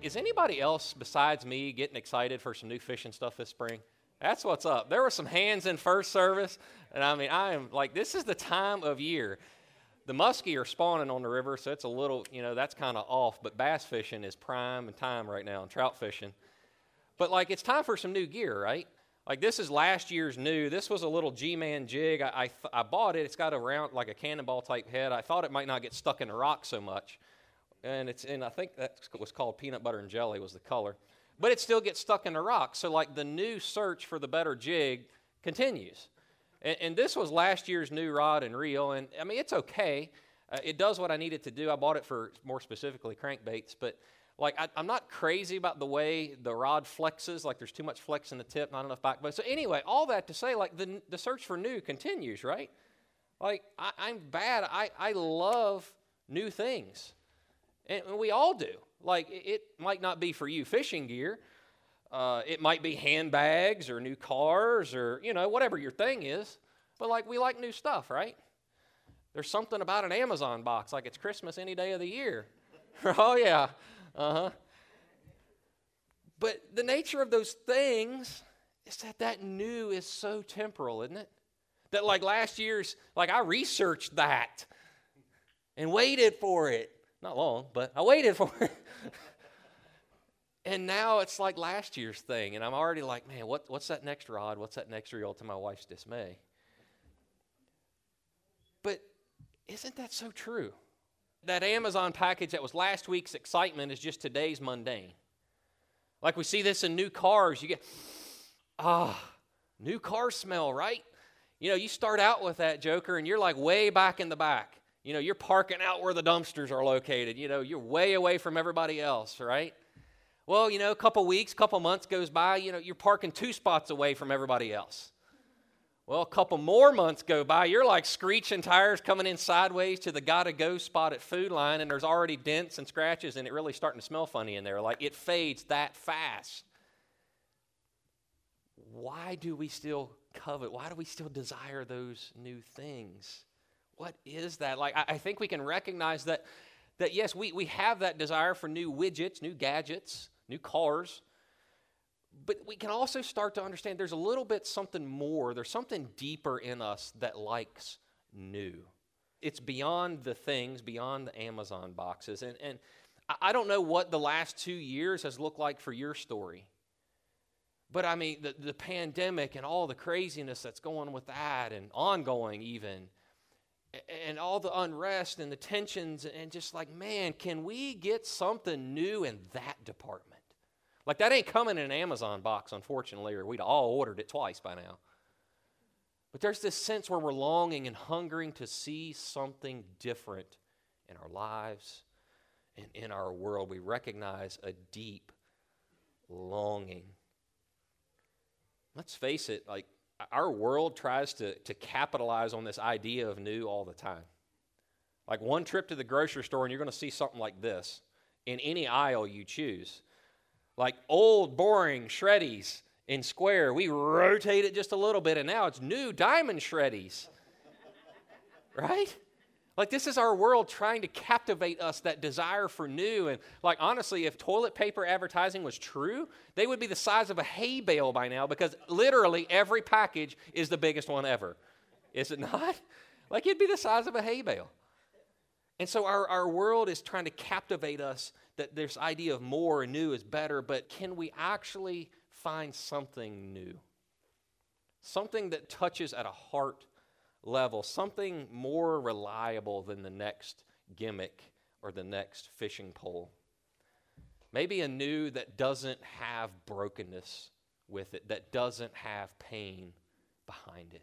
Is anybody else besides me getting excited for some new fishing stuff this spring? That's what's up. There were some hands in first service, and I mean, I am like, this is the time of year. The muskie are spawning on the river, so it's a little, you know, that's kind of off. But bass fishing is prime and time right now, and trout fishing. But like, it's time for some new gear, right? Like this is last year's new. This was a little G-man jig. I, I, th- I bought it. It's got a round, like a cannonball type head. I thought it might not get stuck in the rock so much and it's and I think that was called peanut butter and jelly was the color, but it still gets stuck in the rock. So like the new search for the better jig continues, and, and this was last year's new rod and reel, and I mean it's okay. Uh, it does what I needed to do. I bought it for more specifically crankbaits, but like I, am not crazy about the way the rod flexes. Like there's too much flex in the tip, not enough backbone. So anyway, all that to say, like the the search for new continues, right? Like I, I'm bad. I I love new things. And we all do. Like, it might not be for you fishing gear. Uh, it might be handbags or new cars or, you know, whatever your thing is. But, like, we like new stuff, right? There's something about an Amazon box, like it's Christmas any day of the year. oh, yeah. Uh huh. But the nature of those things is that that new is so temporal, isn't it? That, like, last year's, like, I researched that and waited for it not long, but I waited for it. and now it's like last year's thing, and I'm already like, man, what, what's that next rod? What's that next reel to my wife's dismay? But isn't that so true? That Amazon package that was last week's excitement is just today's mundane. Like we see this in new cars, you get, ah, new car smell, right? You know, you start out with that joker and you're like way back in the back. You know, you're parking out where the dumpsters are located. You know, you're way away from everybody else, right? Well, you know, a couple weeks, couple months goes by, you know, you're parking two spots away from everybody else. Well, a couple more months go by, you're like screeching tires coming in sideways to the gotta go spot at Food Lion, and there's already dents and scratches, and it really starting to smell funny in there. Like it fades that fast. Why do we still covet? Why do we still desire those new things? What is that? Like, I, I think we can recognize that, that yes, we, we have that desire for new widgets, new gadgets, new cars. But we can also start to understand there's a little bit something more, there's something deeper in us that likes new. It's beyond the things, beyond the Amazon boxes. And, and I don't know what the last two years has looked like for your story. But I mean, the, the pandemic and all the craziness that's going with that and ongoing, even and all the unrest and the tensions and just like man can we get something new in that department? Like that ain't coming in an amazon box unfortunately or we'd all ordered it twice by now. But there's this sense where we're longing and hungering to see something different in our lives and in our world. We recognize a deep longing. Let's face it like our world tries to, to capitalize on this idea of new all the time. Like one trip to the grocery store, and you're going to see something like this in any aisle you choose. Like old, boring shreddies in square, we rotate it just a little bit, and now it's new diamond shreddies. right? Like, this is our world trying to captivate us, that desire for new. And, like, honestly, if toilet paper advertising was true, they would be the size of a hay bale by now because literally every package is the biggest one ever. Is it not? Like, it'd be the size of a hay bale. And so our, our world is trying to captivate us that this idea of more and new is better, but can we actually find something new? Something that touches at a heart level, something more reliable than the next gimmick or the next fishing pole. Maybe a new that doesn't have brokenness with it, that doesn't have pain behind it.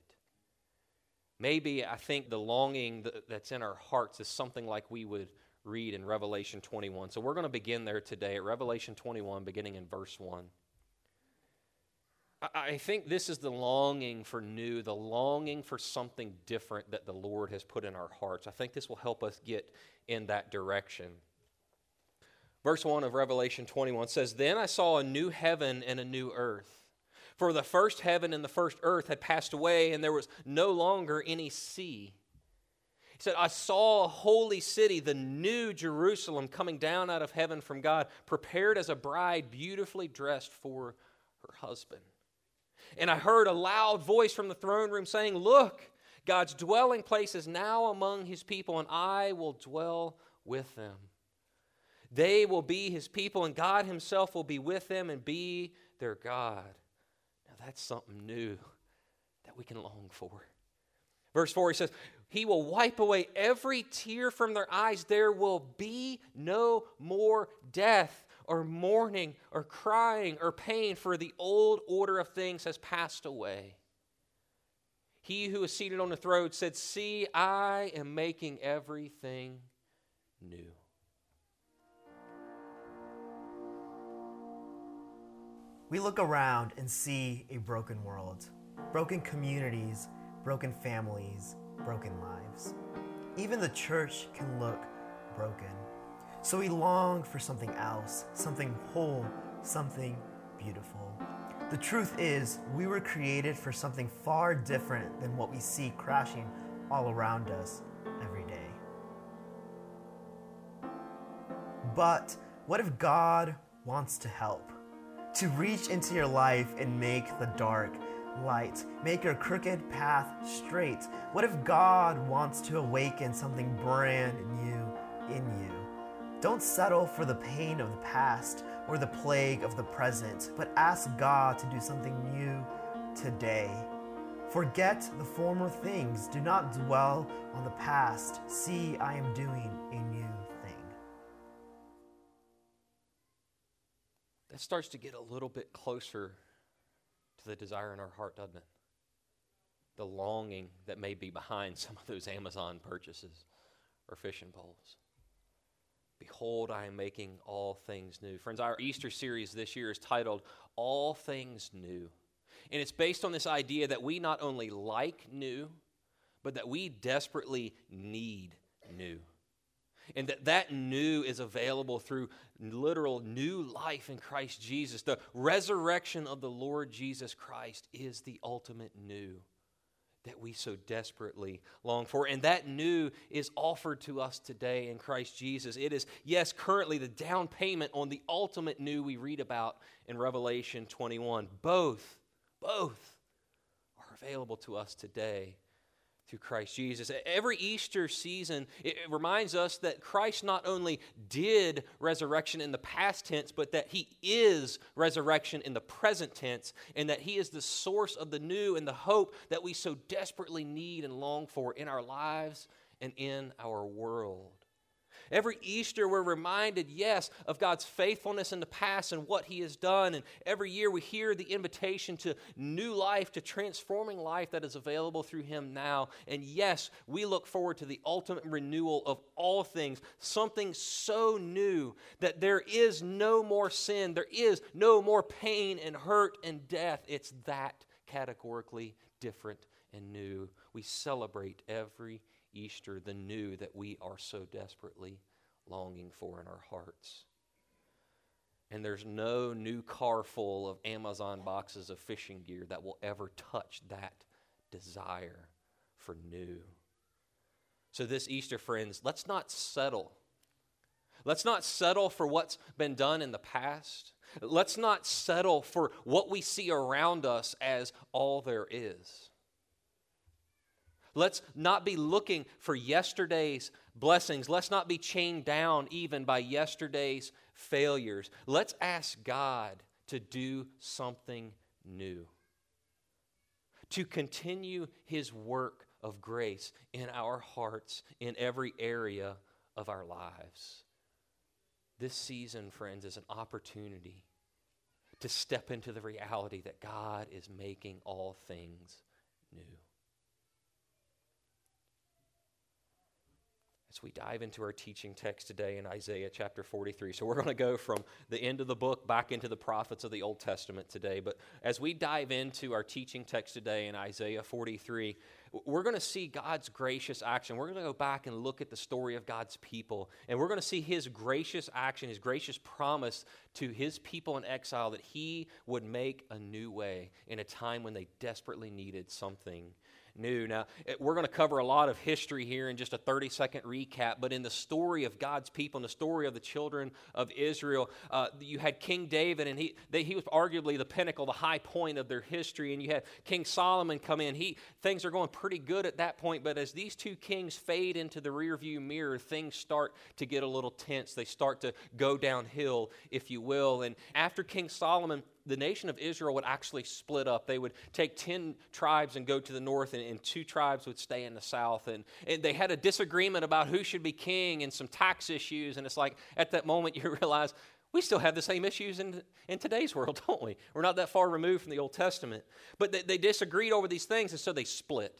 Maybe I think the longing that's in our hearts is something like we would read in Revelation 21. So we're going to begin there today at Revelation 21, beginning in verse 1. I think this is the longing for new, the longing for something different that the Lord has put in our hearts. I think this will help us get in that direction. Verse 1 of Revelation 21 says, Then I saw a new heaven and a new earth. For the first heaven and the first earth had passed away, and there was no longer any sea. He said, I saw a holy city, the new Jerusalem, coming down out of heaven from God, prepared as a bride, beautifully dressed for her husband. And I heard a loud voice from the throne room saying, Look, God's dwelling place is now among his people, and I will dwell with them. They will be his people, and God himself will be with them and be their God. Now, that's something new that we can long for. Verse 4, he says, He will wipe away every tear from their eyes. There will be no more death or mourning or crying or pain, for the old order of things has passed away. He who is seated on the throne said, See, I am making everything new. We look around and see a broken world, broken communities, broken families, broken lives. Even the church can look broken. So we long for something else, something whole, something beautiful. The truth is, we were created for something far different than what we see crashing all around us every day. But what if God wants to help? To reach into your life and make the dark light, make your crooked path straight? What if God wants to awaken something brand new in you? Don't settle for the pain of the past or the plague of the present, but ask God to do something new today. Forget the former things. Do not dwell on the past. See, I am doing a new thing. That starts to get a little bit closer to the desire in our heart, doesn't it? The longing that may be behind some of those Amazon purchases or fishing poles. Behold, I am making all things new. Friends, our Easter series this year is titled All Things New. And it's based on this idea that we not only like new, but that we desperately need new. And that that new is available through literal new life in Christ Jesus. The resurrection of the Lord Jesus Christ is the ultimate new that we so desperately long for. And that new is offered to us today in Christ Jesus. It is, yes, currently the down payment on the ultimate new we read about in Revelation 21. Both, both are available to us today through Christ Jesus. Every Easter season, it reminds us that Christ not only did resurrection in the past tense, but that he is resurrection in the present tense, and that he is the source of the new and the hope that we so desperately need and long for in our lives and in our world. Every Easter, we're reminded, yes, of God's faithfulness in the past and what He has done. And every year, we hear the invitation to new life, to transforming life that is available through Him now. And yes, we look forward to the ultimate renewal of all things, something so new that there is no more sin, there is no more pain and hurt and death. It's that categorically different and new. We celebrate every Easter, the new that we are so desperately longing for in our hearts. And there's no new car full of Amazon boxes of fishing gear that will ever touch that desire for new. So, this Easter, friends, let's not settle. Let's not settle for what's been done in the past. Let's not settle for what we see around us as all there is. Let's not be looking for yesterday's blessings. Let's not be chained down even by yesterday's failures. Let's ask God to do something new, to continue His work of grace in our hearts, in every area of our lives. This season, friends, is an opportunity to step into the reality that God is making all things new. As we dive into our teaching text today in Isaiah chapter 43. So we're going to go from the end of the book back into the prophets of the Old Testament today. But as we dive into our teaching text today in Isaiah 43, we're going to see God's gracious action. We're going to go back and look at the story of God's people. And we're going to see his gracious action, his gracious promise to his people in exile that he would make a new way in a time when they desperately needed something new. Now, we're going to cover a lot of history here in just a 30 second recap, but in the story of God's people, in the story of the children of Israel, uh, you had King David, and he, they, he was arguably the pinnacle, the high point of their history. And you had King Solomon come in. He, things are going pretty good at that point, but as these two kings fade into the rearview mirror, things start to get a little tense. They start to go downhill, if you will. And after King Solomon, the nation of Israel would actually split up. They would take 10 tribes and go to the north, and, and two tribes would stay in the south. And, and, they had a disagreement about who should be king and some tax issues. And it's like at that moment you realize we still have the same issues in, in today's world, don't we? We're not that far removed from the Old Testament. But they, they disagreed over these things, and so they split.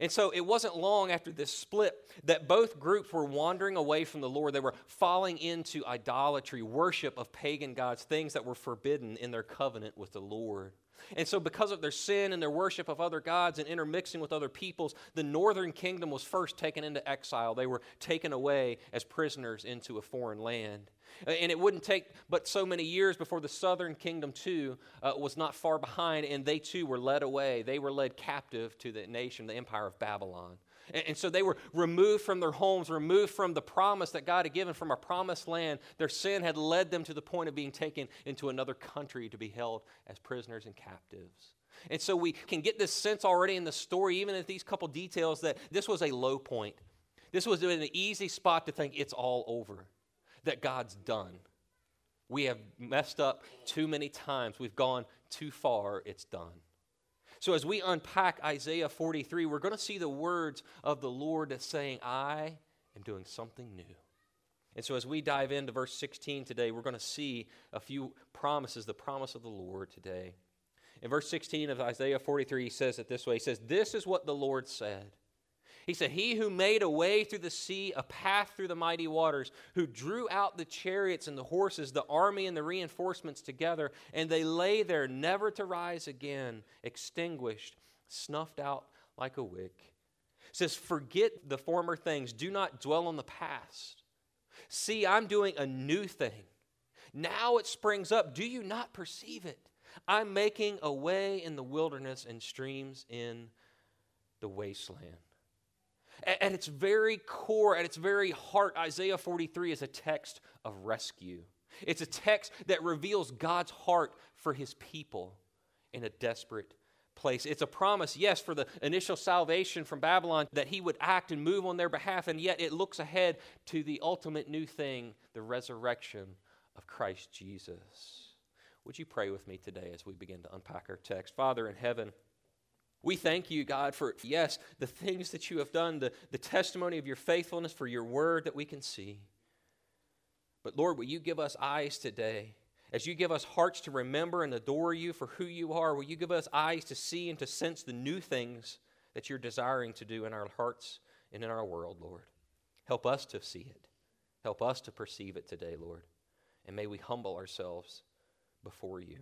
And so it wasn't long after this split that both groups were wandering away from the Lord. They were falling into idolatry, worship of pagan gods, things that were forbidden in their covenant with the Lord. And so, because of their sin and their worship of other gods and intermixing with other peoples, the northern kingdom was first taken into exile. They were taken away as prisoners into a foreign land. Uh, and it wouldn't take but so many years before the southern kingdom, too, uh, was not far behind, and they too were led away. They were led captive to the nation, the empire of Babylon. And, and so they were removed from their homes, removed from the promise that God had given from a promised land. Their sin had led them to the point of being taken into another country to be held as prisoners and captives. And so we can get this sense already in the story, even in these couple details, that this was a low point. This was an easy spot to think it's all over, that God's done. We have messed up too many times. We've gone too far. It's done. So, as we unpack Isaiah 43, we're going to see the words of the Lord saying, I am doing something new. And so, as we dive into verse 16 today, we're going to see a few promises, the promise of the Lord today. In verse 16 of Isaiah 43, he says it this way He says, This is what the Lord said. He said, He who made a way through the sea, a path through the mighty waters, who drew out the chariots and the horses, the army and the reinforcements together, and they lay there never to rise again, extinguished, snuffed out like a wick. says, Forget the former things, do not dwell on the past. See, I'm doing a new thing. Now it springs up. Do you not perceive it? I'm making a way in the wilderness and streams in the wasteland. At its very core, at its very heart, Isaiah 43 is a text of rescue. It's a text that reveals God's heart for his people in a desperate place. It's a promise, yes, for the initial salvation from Babylon that he would act and move on their behalf, and yet it looks ahead to the ultimate new thing, the resurrection of Christ Jesus. Would you pray with me today as we begin to unpack our text? Father in heaven, we thank you, God, for, yes, the things that you have done, the, the testimony of your faithfulness, for your word that we can see. But Lord, will you give us eyes today? As you give us hearts to remember and adore you for who you are, will you give us eyes to see and to sense the new things that you're desiring to do in our hearts and in our world, Lord? Help us to see it. Help us to perceive it today, Lord. And may we humble ourselves before you.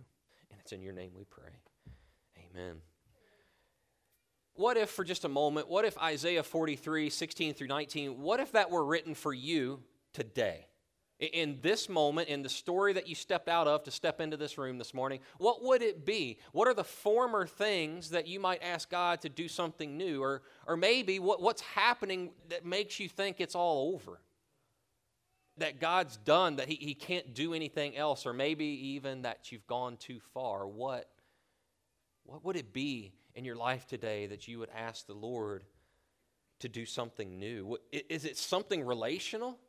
And it's in your name we pray. Amen. What if, for just a moment, what if Isaiah 43, 16 through 19, what if that were written for you today? In this moment, in the story that you stepped out of to step into this room this morning, what would it be? What are the former things that you might ask God to do something new? Or, or maybe what, what's happening that makes you think it's all over? That God's done, that he, he can't do anything else, or maybe even that you've gone too far. What, what would it be in your life today that you would ask the Lord to do something new? Is it something relational?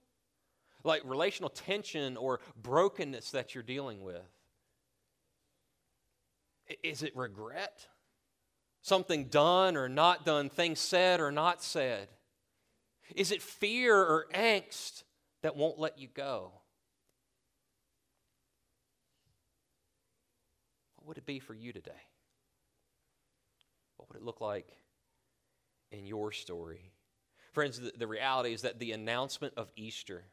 Like relational tension or brokenness that you're dealing with? Is it regret? Something done or not done, things said or not said? Is it fear or angst that won't let you go? What would it be for you today? What would it look like in your story? Friends, the, the reality is that the announcement of Easter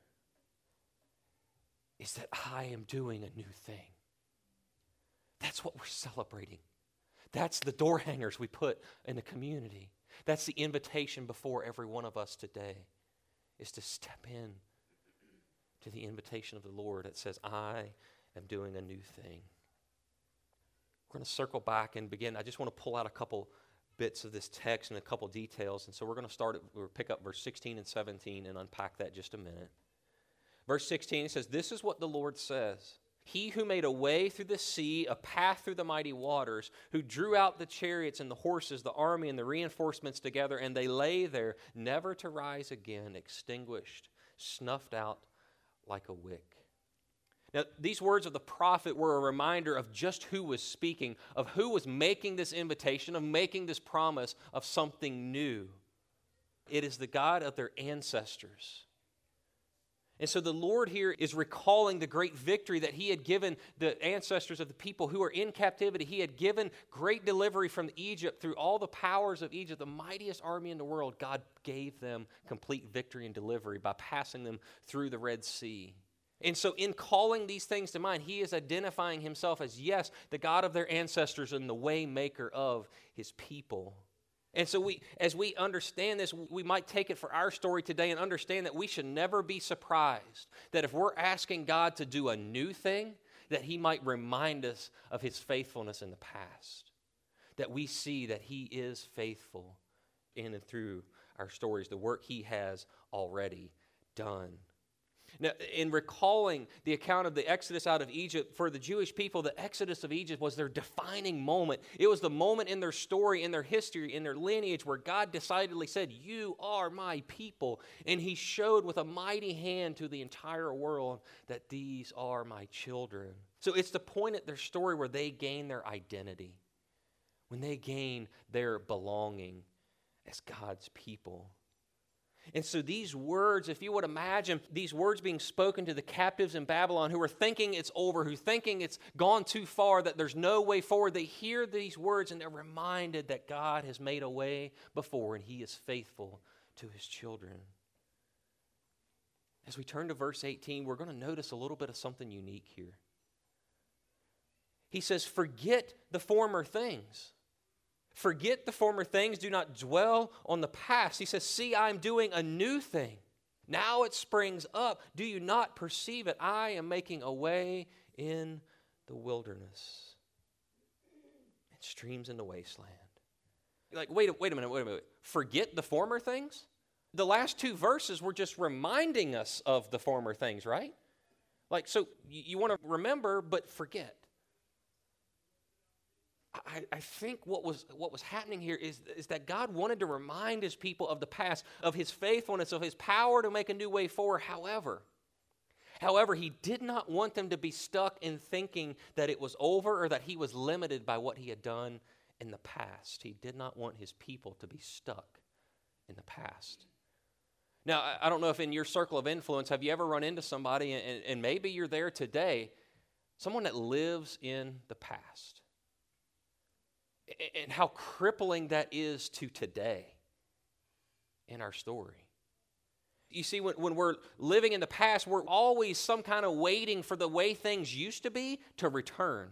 is that I am doing a new thing. That's what we're celebrating. That's the door hangers we put in the community. That's the invitation before every one of us today is to step in to the invitation of the Lord that says, I am doing a new thing. We're going to circle back and begin. I just want to pull out a couple bits of this text and a couple details. And so we're going to start, we'll pick up verse 16 and 17 and unpack that just a minute. Verse 16 says, This is what the Lord says. He who made a way through the sea, a path through the mighty waters, who drew out the chariots and the horses, the army and the reinforcements together, and they lay there, never to rise again, extinguished, snuffed out like a wick. Now, these words of the prophet were a reminder of just who was speaking, of who was making this invitation, of making this promise of something new. It is the God of their ancestors and so the Lord here is recalling the great victory that He had given the ancestors of the people who are in captivity. He had given great delivery from Egypt through all the powers of Egypt, the mightiest army in the world. God gave them complete victory and delivery by passing them through the Red Sea. And so, in calling these things to mind, he is identifying himself as, yes, the God of their ancestors and the way maker of his people. And so we as we understand this, we might take it for our story today and understand that we should never be surprised that if we're asking God to do a new thing, that he might remind us of his faithfulness in the past. That we see that he is faithful in and through our stories, the work he has already done. Now, in recalling the account of the Exodus out of Egypt, for the Jewish people, the Exodus of Egypt was their defining moment. It was the moment in their story, in their history, in their lineage where God decidedly said, You are my people. And He showed with a mighty hand to the entire world that these are my children. So it's the point at their story where they gain their identity, when they gain their belonging as God's people. And so, these words, if you would imagine these words being spoken to the captives in Babylon who are thinking it's over, who thinking it's gone too far, that there's no way forward, they hear these words and they're reminded that God has made a way before and He is faithful to His children. As we turn to verse 18, we're going to notice a little bit of something unique here. He says, Forget the former things. Forget the former things, do not dwell on the past. He says, See, I'm doing a new thing. Now it springs up. Do you not perceive it? I am making a way in the wilderness and streams in the wasteland. like, wait, wait a minute, wait a minute. Forget the former things? The last two verses were just reminding us of the former things, right? Like, so you, you want to remember, but forget. I, I, think what was, what was happening here is, is that God wanted to remind his people of the past, of his faithfulness, of his power to make a new way forward. However, however, he did not want them to be stuck in thinking that it was over or that he was limited by what he had done in the past. He did not want his people to be stuck in the past. Now, I don't know if in your circle of influence, have you ever run into somebody, and, and maybe you're there today, someone that lives in the past and how crippling that is to today in our story. You see, when, when we're living in the past, we're always some kind of waiting for the way things used to be to return.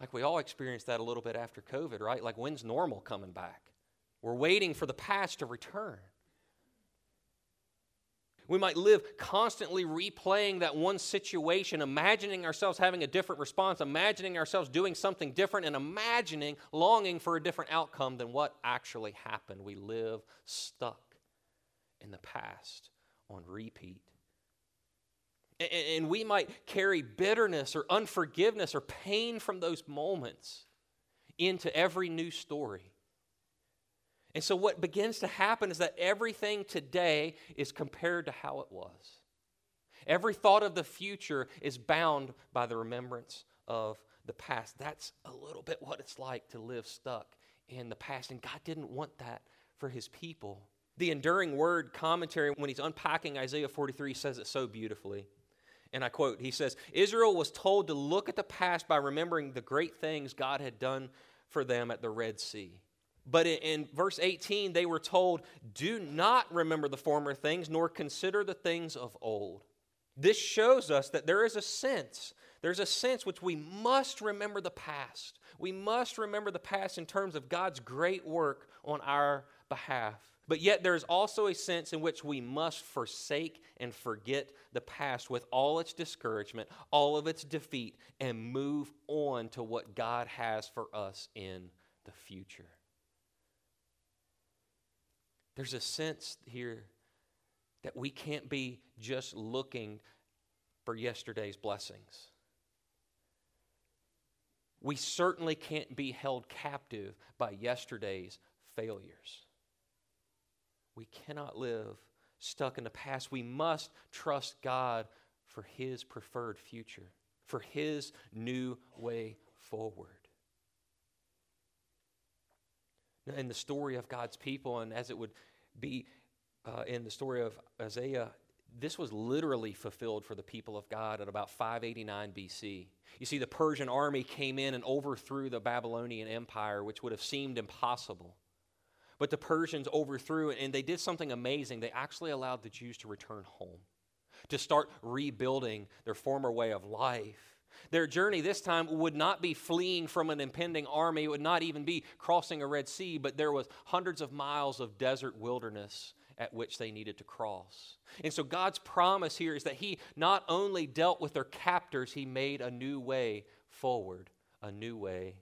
Like we all experienced that a little bit after COVID, right? Like when's normal coming back? We're waiting for the past to return. We might live constantly replaying that one situation, imagining ourselves having a different response, imagining ourselves doing something different, and imagining longing for a different outcome than what actually happened. We live stuck in the past on repeat. And we might carry bitterness or unforgiveness or pain from those moments into every new story. And so, what begins to happen is that everything today is compared to how it was. Every thought of the future is bound by the remembrance of the past. That's a little bit what it's like to live stuck in the past. And God didn't want that for his people. The Enduring Word commentary, when he's unpacking Isaiah 43, says it so beautifully. And I quote, he says, Israel was told to look at the past by remembering the great things God had done for them at the Red Sea. But in, verse 18, they were told, Do not remember the former things, nor consider the things of old. This shows us that there is a sense, there's a sense which we must remember the past. We must remember the past in terms of God's great work on our behalf. But yet, there's also a sense in which we must forsake and forget the past with all its discouragement, all of its defeat, and move on to what God has for us in the future. There's a sense here that we can't be just looking for yesterday's blessings. We certainly can't be held captive by yesterday's failures. We cannot live stuck in the past. We must trust God for His preferred future, for His new way forward. In the story of God's people, and as it would be uh, in the story of Isaiah, this was literally fulfilled for the people of God at about 589 BC. You see, the Persian army came in and overthrew the Babylonian Empire, which would have seemed impossible. But the Persians overthrew it, and they did something amazing. They actually allowed the Jews to return home, to start rebuilding their former way of life. Their journey this time would not be fleeing from an impending army, it would not even be crossing a Red Sea, but there was hundreds of miles of desert wilderness at which they needed to cross. And so God's promise here is that He not only dealt with their captors, He made a new way forward, a new way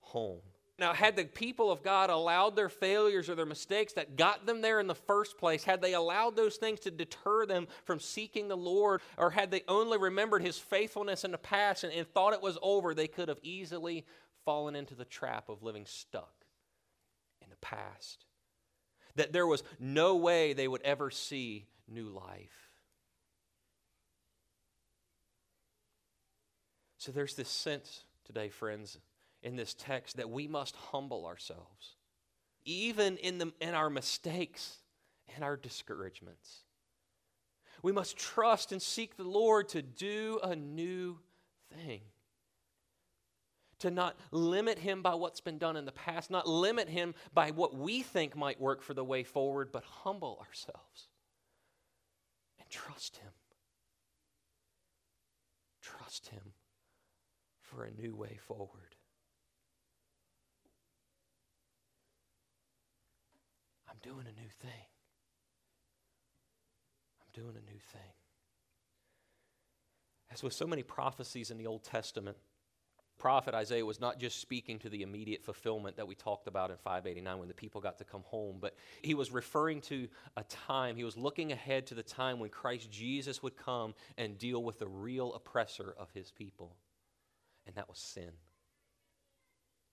home. Now, had the people of God allowed their failures or their mistakes that got them there in the first place, had they allowed those things to deter them from seeking the Lord, or had they only remembered His faithfulness in the past and, and thought it was over, they could have easily fallen into the trap of living stuck in the past that there was no way they would ever see new life. So there's this sense today, friends, in this text that we must humble ourselves, even in, the, in our mistakes and our discouragements. We must trust and seek the Lord to do a new thing to not limit him by what's been done in the past, not limit him by what we think might work for the way forward, but humble ourselves and trust him. Trust him for a new way forward. Doing a new thing. I'm doing a new thing. As with so many prophecies in the Old Testament, prophet Isaiah was not just speaking to the immediate fulfillment that we talked about in 589 when the people got to come home, but he was referring to a time, he was looking ahead to the time when Christ Jesus would come and deal with the real oppressor of his people. And that was sin.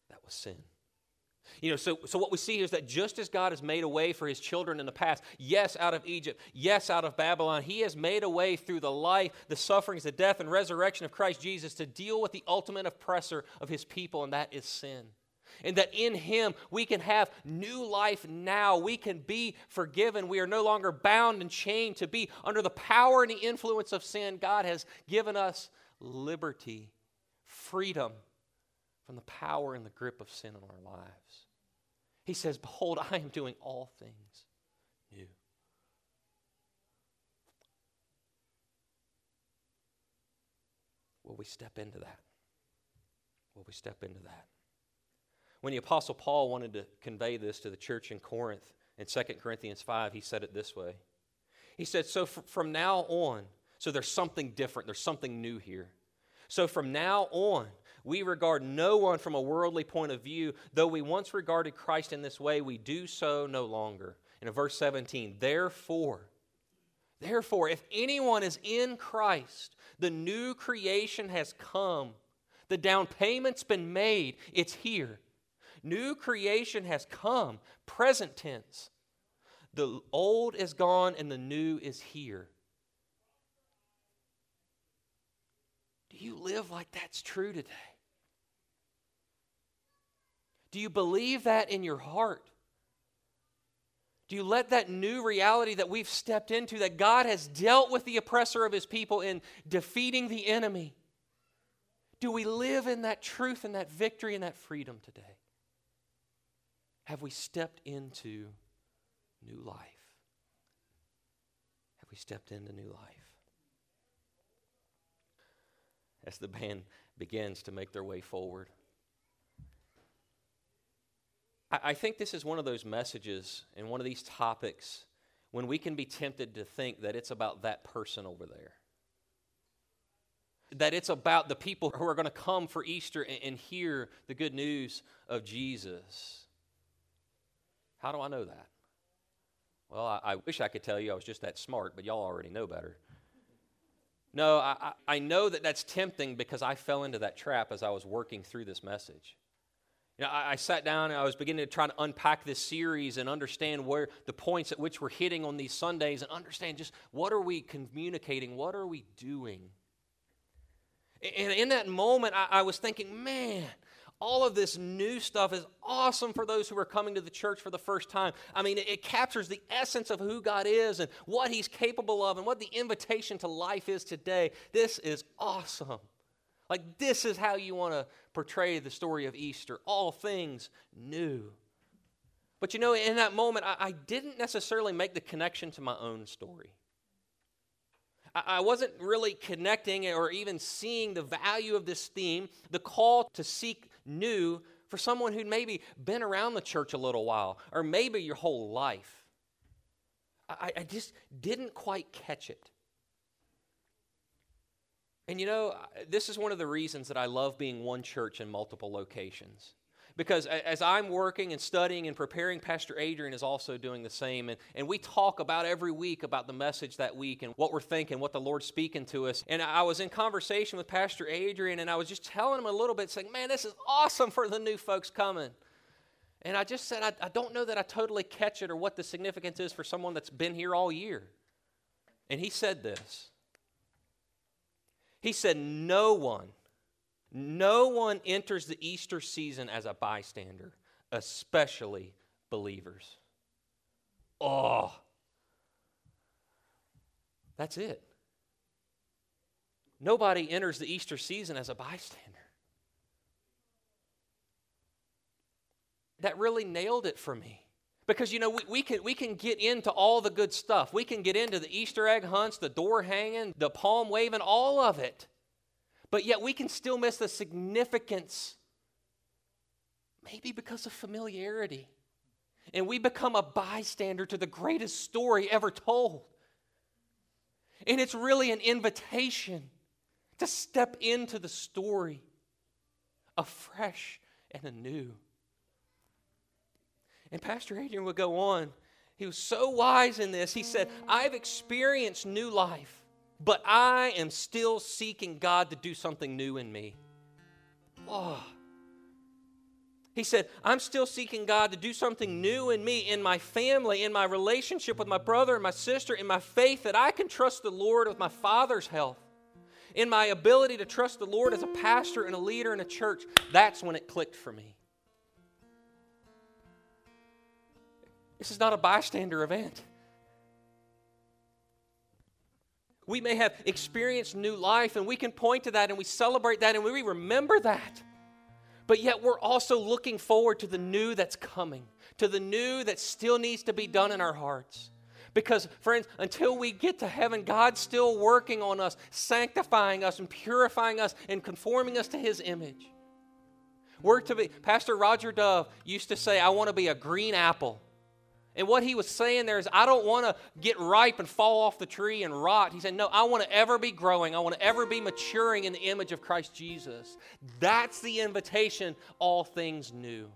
That was sin. You know, so, so what we see is that just as God has made a way for his children in the past, yes, out of Egypt, yes, out of Babylon, he has made a way through the life, the sufferings, the death, and resurrection of Christ Jesus to deal with the ultimate oppressor of his people, and that is sin. And that in him we can have new life now. We can be forgiven. We are no longer bound and chained to be under the power and the influence of sin. God has given us liberty, freedom from the power and the grip of sin in our lives. He says, Behold, I am doing all things new. Will we step into that? Will we step into that? When the Apostle Paul wanted to convey this to the church in Corinth in 2 Corinthians 5, he said it this way. He said, So from now on, so there's something different, there's something new here. So from now on, we regard no one from a worldly point of view. Though we once regarded Christ in this way, we do so no longer. And in verse 17, therefore, therefore, if anyone is in Christ, the new creation has come. The down payment's been made, it's here. New creation has come, present tense. The old is gone and the new is here. Do you live like that's true today? Do you believe that in your heart? Do you let that new reality that we've stepped into, that God has dealt with the oppressor of his people in defeating the enemy? Do we live in that truth and that victory and that freedom today? Have we stepped into new life? Have we stepped into new life? As the band begins to make their way forward, I, think this is one of those messages and one of these topics when we can be tempted to think that it's about that person over there. That it's about the people who are going to come for Easter and, and hear the good news of Jesus. How do I know that? Well, I, I, wish I could tell you I was just that smart, but y'all already know better. No, I, I know that that's tempting because I fell into that trap as I was working through this message. You know, I, I, sat down and I was beginning to try to unpack this series and understand where the points at which we're hitting on these Sundays and understand just what are we communicating, what are we doing. And in that moment, I, I was thinking, man, all of this new stuff is awesome for those who are coming to the church for the first time. I mean, it, it, captures the essence of who God is and what He's capable of and what the invitation to life is today. This is awesome. Like, this is how you want to portray the story of Easter all things new. But you know, in that moment, I, I didn't necessarily make the connection to my own story. I, I wasn't really connecting or even seeing the value of this theme, the call to seek new for someone who'd maybe been around the church a little while or maybe your whole life. I, I just didn't quite catch it. And you know, this is one of the reasons that I love being one church in multiple locations. Because as I'm working and studying and preparing, Pastor Adrian is also doing the same. And, and we talk about every week about the message that week and what we're thinking, what the Lord's speaking to us. And I was in conversation with Pastor Adrian and I was just telling him a little bit, saying, Man, this is awesome for the new folks coming. And I just said, I, I don't know that I totally catch it or what the significance is for someone that's been here all year. And he said this he said, No one, no one enters the Easter season as a bystander, especially believers. Oh, that's it. Nobody enters the Easter season as a bystander. That really nailed it for me. Because, you know, we, we, can, we can get into all the good stuff. We can get into the Easter egg hunts, the door hanging, the palm waving, all of it. But yet we can still miss the significance, maybe because of familiarity. And we become a bystander to the greatest story ever told. And it's really an invitation to step into the story afresh and anew. And Pastor Adrian would go on. He was so wise in this. He said, I've experienced new life, but I am still seeking God to do something new in me. Oh. He said, I'm still seeking God to do something new in me, in my family, in my relationship with my brother and my sister, in my faith that I can trust the Lord with my father's health, in my ability to trust the Lord as a pastor and a leader in a church. That's when it clicked for me. This is not a bystander event. We may have experienced new life and we can point to that and we celebrate that and we remember that. But yet we're also looking forward to the new that's coming, to the new that still needs to be done in our hearts. Because, friends, until we get to heaven, God's still working on us, sanctifying us and purifying us and conforming us to His image. We're to be, Pastor Roger Dove used to say, I want to be a green apple and what he was saying there is, I don't want to get ripe and fall off the tree and rot. He said, No, I want to ever be growing. I want to ever be maturing in the image of Christ Jesus. That's the invitation, all things new.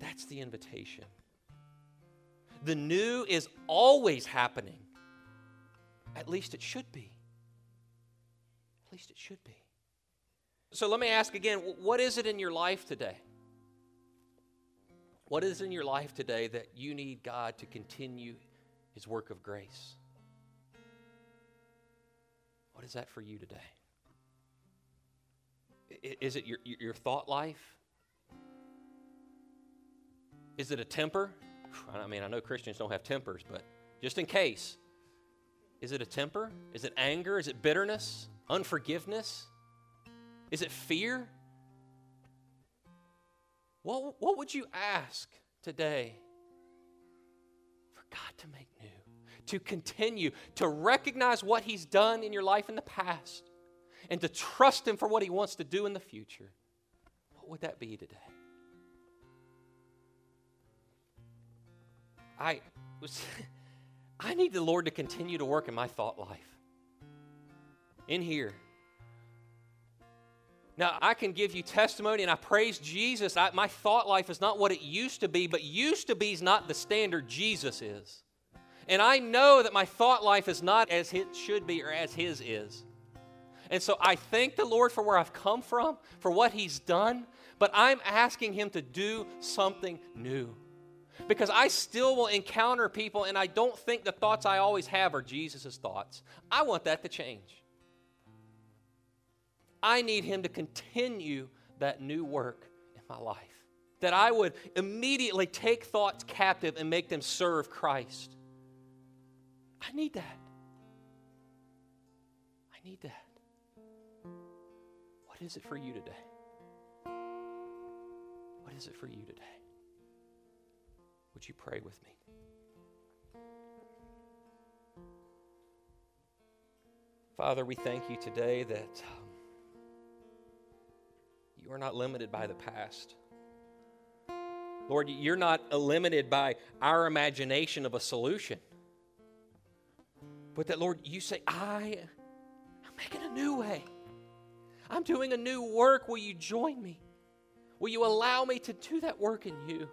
That's the invitation. The new is always happening. At least it should be. At least it should be. So let me ask again what is it in your life today? What is in your life today that you need God to continue his work of grace? What is that for you today? Is it your, your thought life? Is it a temper? I mean, I know Christians don't have tempers, but just in case, is it a temper? Is it anger? Is it bitterness? Unforgiveness? Is it fear? What, what would you ask today for God to make new? To continue to recognize what He's done in your life in the past and to trust Him for what He wants to do in the future. What would that be today? I was I need the Lord to continue to work in my thought life. In here. Now, I can give you testimony and I praise Jesus. I, my thought life is not what it used to be, but used to be is not the standard Jesus is. And I know that my thought life is not as it should be or as His is. And so I thank the Lord for where I've come from, for what He's done, but I'm asking Him to do something new. Because I still will encounter people, and I don't think the thoughts I always have are Jesus' thoughts. I want that to change. I need Him to continue that new work in my life. That I would immediately take thoughts captive and make them serve Christ. I need that. I need that. What is it for you today? What is it for you today? Would you pray with me? Father, we thank you today that um, you are not limited by the past. Lord, you're not limited by our imagination of a solution. But that, Lord, you say, I am making a new way. I'm doing a new work. Will you join me? Will you allow me to do that work in you?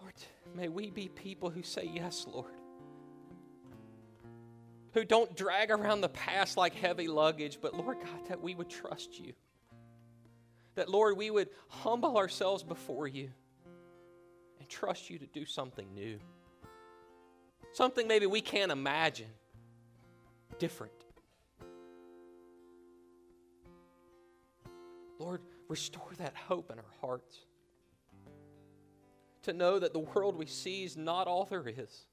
Lord, may we be people who say, Yes, Lord. Who don't drag around the past like heavy luggage, but Lord God, that we would trust you. That, Lord, we would humble ourselves before you and trust you to do something new. Something maybe we can't imagine, different. Lord, restore that hope in our hearts. To know that the world we see is not all there is.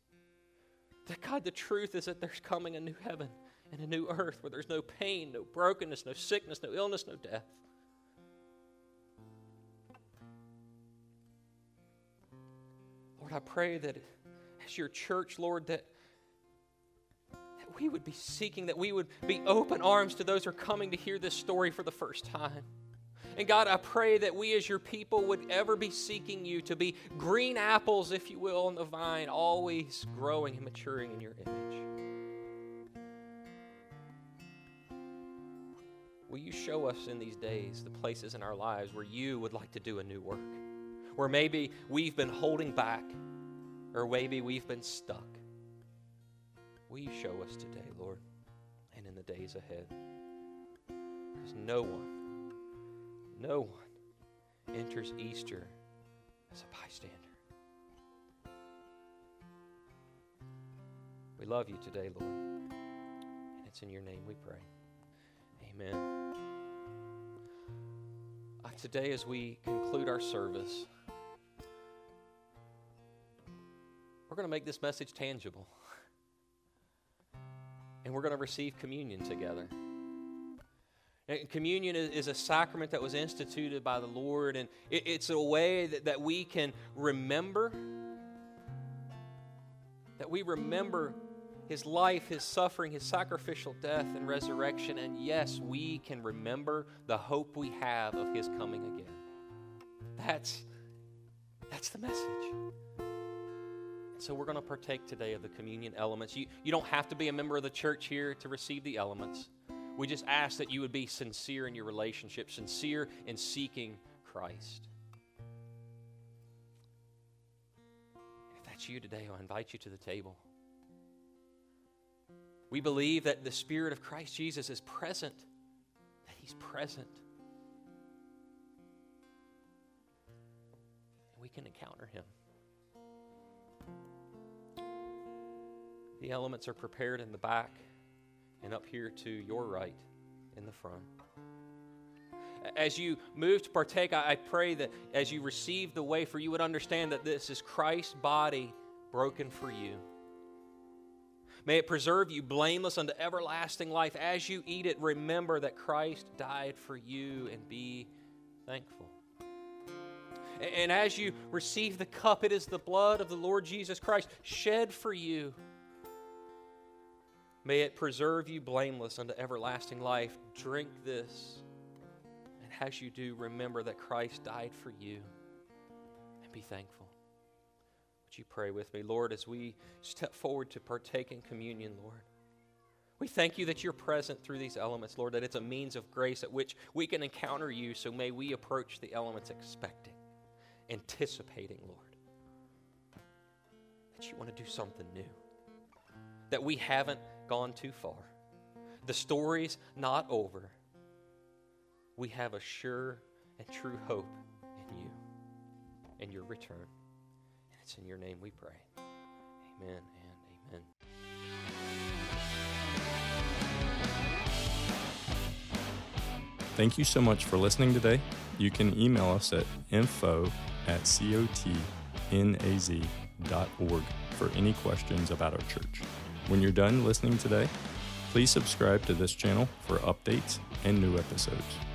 That God, the truth is that there's coming a new heaven and a new earth where there's no pain, no brokenness, no sickness, no illness, no death. Lord, I pray that as your church, Lord, that, that we would be seeking, that we would be open arms to those who are coming to hear this story for the first time. And God, I pray that we as your people would ever be seeking you to be green apples, if you will, on the vine, always growing and maturing in your image. Will you show us in these days the places in our lives where you would like to do a new work? where maybe we've been holding back or maybe we've been stuck. Will you show us today, Lord, and in the days ahead? Because no one, no one enters Easter as a bystander. We love you today, Lord, and it's in your name we pray. Amen. Uh, today, as we conclude our service, we're going to make this message tangible. And we're going to receive communion together. And communion is, a sacrament that was instituted by the Lord, and it's a way that, that we can remember, that we remember his life, his suffering, his sacrificial death and resurrection, and yes, we can remember the hope we have of his coming again. That's, that's the message. So we're going to partake today of the communion elements. You, you don't have to be a member of the church here to receive the elements. We just ask that you would be sincere in your relationship, sincere in seeking Christ. If that's you today, I'll invite you to the table. We believe that the Spirit of Christ Jesus is present, that He's present. We can encounter Him. The elements are prepared in the back and up here to your right in the front. As you move to partake, I pray that as you receive the wafer, you would understand that this is Christ's body broken for you. May it preserve you blameless unto everlasting life. As you eat it, remember that Christ died for you and be thankful. And as you receive the cup, it is the blood of the Lord Jesus Christ shed for you May it preserve you blameless unto everlasting life. Drink this. And as you do, remember that Christ died for you. And be thankful. Would you pray with me? Lord, as we step forward to partake in communion, Lord, we thank you that you're present through these elements, Lord, that it's a means of grace at which we can encounter you. So may we approach the elements expecting, anticipating, Lord, that you want to do something new, that we haven't gone too far. The story's not over. We have a sure and true hope in you and your return. And it's in your name we pray. Amen and amen. Thank you so much for listening today. You can email us at info at cotnaz.org for any questions about our church. When you're done listening today, please subscribe to this channel for updates and new episodes.